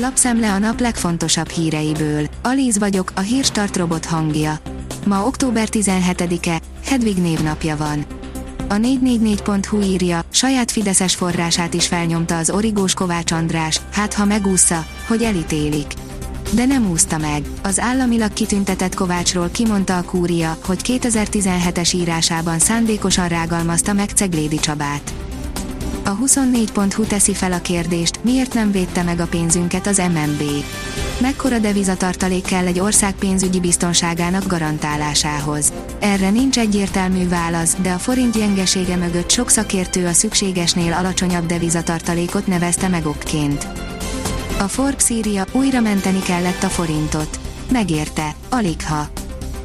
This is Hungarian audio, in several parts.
Lapszemle a nap legfontosabb híreiből. Alíz vagyok, a hírstart robot hangja. Ma október 17-e, Hedvig névnapja van. A 444.hu írja, saját Fideszes forrását is felnyomta az origós Kovács András, hát ha megúszza, hogy elítélik. De nem úszta meg. Az államilag kitüntetett Kovácsról kimondta a kúria, hogy 2017-es írásában szándékosan rágalmazta meg Ceglédi Csabát. A 24.hu teszi fel a kérdést, miért nem védte meg a pénzünket az MNB. Mekkora devizatartalék kell egy ország pénzügyi biztonságának garantálásához? Erre nincs egyértelmű válasz, de a forint gyengesége mögött sok szakértő a szükségesnél alacsonyabb devizatartalékot nevezte meg okként. A Forbes írja, újra menteni kellett a forintot. Megérte, alig ha.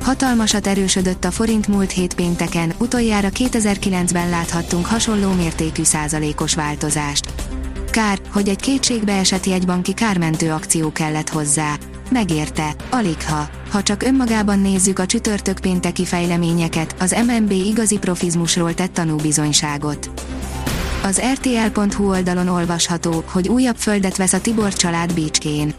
Hatalmasat erősödött a forint múlt hét pénteken, utoljára 2009-ben láthattunk hasonló mértékű százalékos változást. Kár, hogy egy kétségbe esett jegybanki kármentő akció kellett hozzá. Megérte, alig ha. Csak önmagában nézzük a csütörtök pénteki fejleményeket, az MNB igazi profizmusról tett tanúbizonyságot. Az RTL.hu oldalon olvasható, hogy újabb földet vesz a Tibor család Bícskén.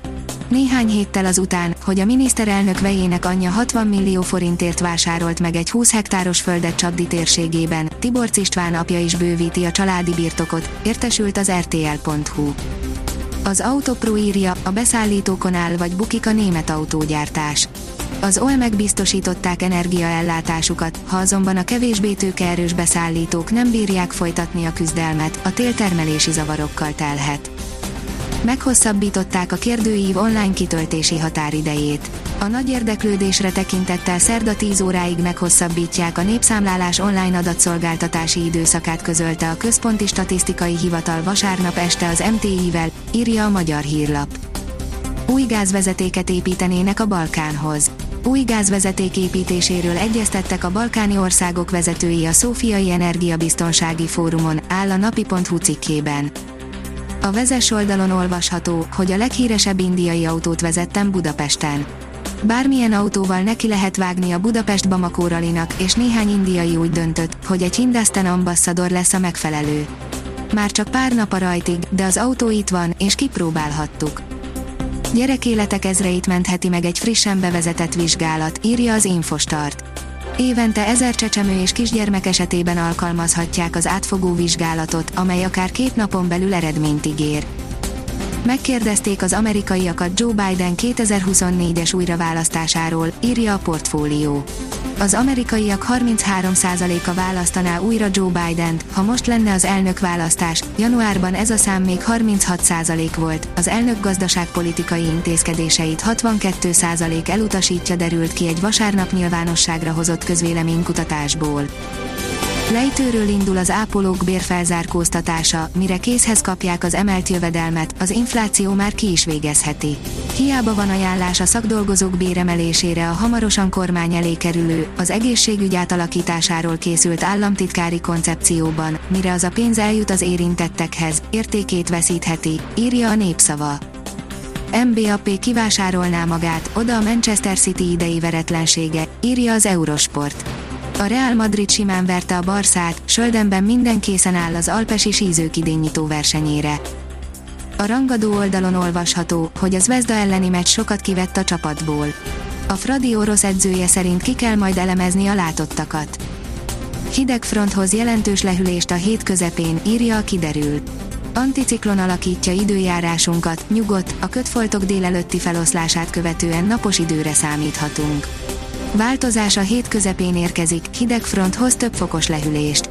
Néhány héttel azután, hogy a miniszterelnök vejének anyja 60 millió forintért vásárolt meg egy 20 hektáros földet Csabdi térségében, Tibor István apja is bővíti a családi birtokot, értesült az RTL.hu. Az Autopro írja, a beszállítókon áll vagy bukik a német autógyártás. Az OEM-ek biztosították energiaellátásukat, ha azonban a kevésbé tőkeerős beszállítók nem bírják folytatni a küzdelmet, a téltermelési zavarokkal telhet meghosszabbították a kérdőív online kitöltési határidejét. A nagy érdeklődésre tekintettel szerda 10 óráig meghosszabbítják a népszámlálás online adatszolgáltatási időszakát közölte a Központi Statisztikai Hivatal vasárnap este az MTI-vel, írja a Magyar Hírlap. Új gázvezetéket építenének a Balkánhoz. Új gázvezeték építéséről egyeztettek a balkáni országok vezetői a Szófiai Energiabiztonsági Fórumon, áll a napi.hu cikkében. A vezes oldalon olvasható, hogy a leghíresebb indiai autót vezettem Budapesten. Bármilyen autóval neki lehet vágni a Budapest Bamako ralinak, és néhány indiai úgy döntött, hogy egy Hindustan Ambassador lesz a megfelelő. Már csak pár nap a rajtig, de az autó itt van, és kipróbálhattuk. Gyerekéletek ezreit mentheti meg egy frissen bevezetett vizsgálat, írja az Infostart. Évente ezer csecsemő és kisgyermek esetében alkalmazhatják az átfogó vizsgálatot, amely akár két napon belül eredményt ígér. Megkérdezték az amerikaiakat Joe Biden 2024-es újraválasztásáról, írja a portfólió. Az amerikaiak 33%-a választaná újra Joe Biden-t, ha most lenne az elnök választás, januárban ez a szám még 36% volt, az elnök gazdaságpolitikai intézkedéseit 62% elutasítja derült ki egy vasárnap nyilvánosságra hozott közvéleménykutatásból. Lejtőről indul az ápolók bérfelzárkóztatása, mire készhez kapják az emelt jövedelmet, az infláció már ki is végezheti. Hiába van ajánlás a szakdolgozók béremelésére a hamarosan kormány elé kerülő, az egészségügy átalakításáról készült államtitkári koncepcióban, mire az a pénz eljut az érintettekhez, értékét veszítheti, írja a népszava. MBAP kivásárolná magát, oda a Manchester City idei veretlensége, írja az Eurosport. A Real Madrid simán verte a Barszát, Söldenben minden készen áll az alpesi sízők idényító versenyére. A rangadó oldalon olvasható, hogy az Vezda elleni meccs sokat kivett a csapatból. A Fradi orosz edzője szerint ki kell majd elemezni a látottakat. Hideg fronthoz jelentős lehűlést a hét közepén, írja a kiderül. Anticiklon alakítja időjárásunkat, nyugodt, a kötfoltok délelőtti feloszlását követően napos időre számíthatunk. Változás a hét közepén érkezik, hideg front hoz több fokos lehűlést.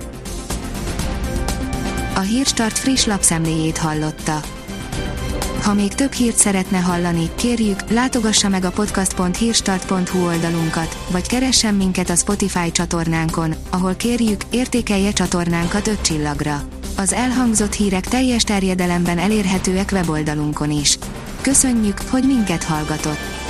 A Hírstart friss lapszemléjét hallotta. Ha még több hírt szeretne hallani, kérjük, látogassa meg a podcast.hírstart.hu oldalunkat, vagy keressen minket a Spotify csatornánkon, ahol kérjük, értékelje csatornánkat 5 csillagra. Az elhangzott hírek teljes terjedelemben elérhetőek weboldalunkon is. Köszönjük, hogy minket hallgatott!